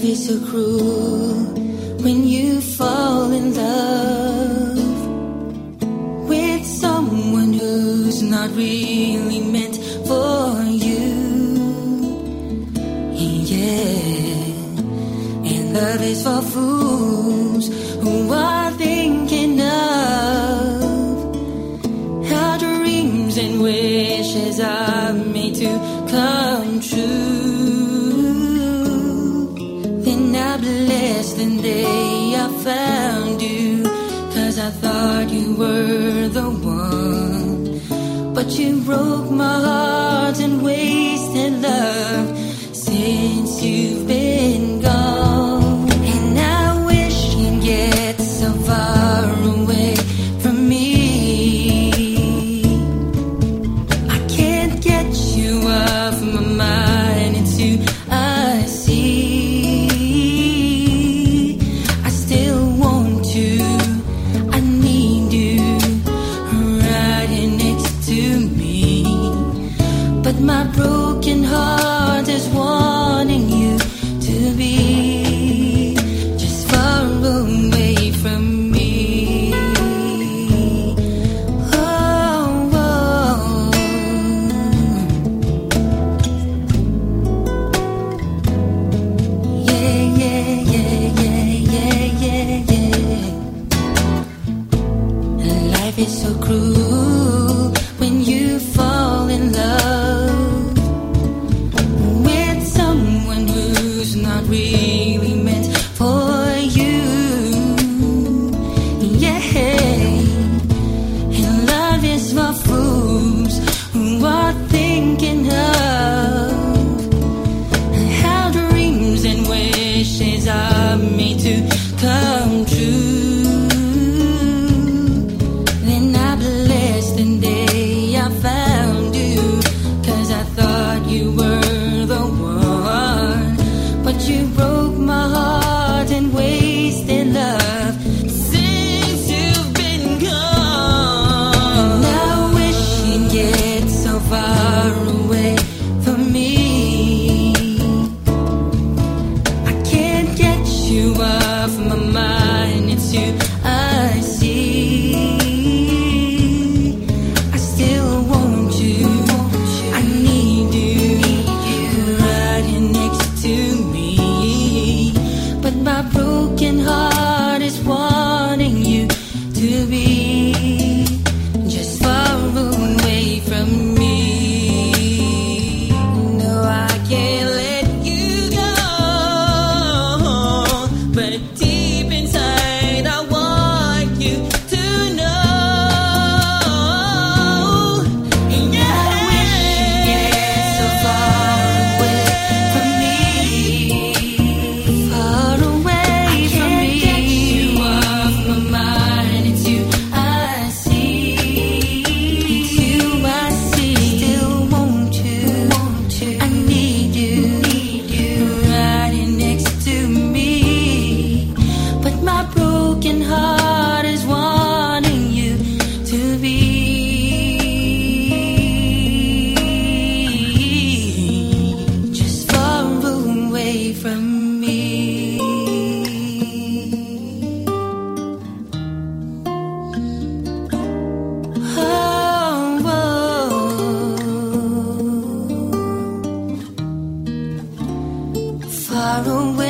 life is so cruel when you fall in love with someone who's not really meant for you. Yeah, and love is for fools who are thinking of how dreams and wishes are made to come true. then day I found you. Cause I thought you were the one. But you broke my heart and wasted love. my broken heart is wanting you to be just far away from me. Oh, oh. yeah, yeah, yeah, yeah, yeah, yeah. Life is so cruel. you far away.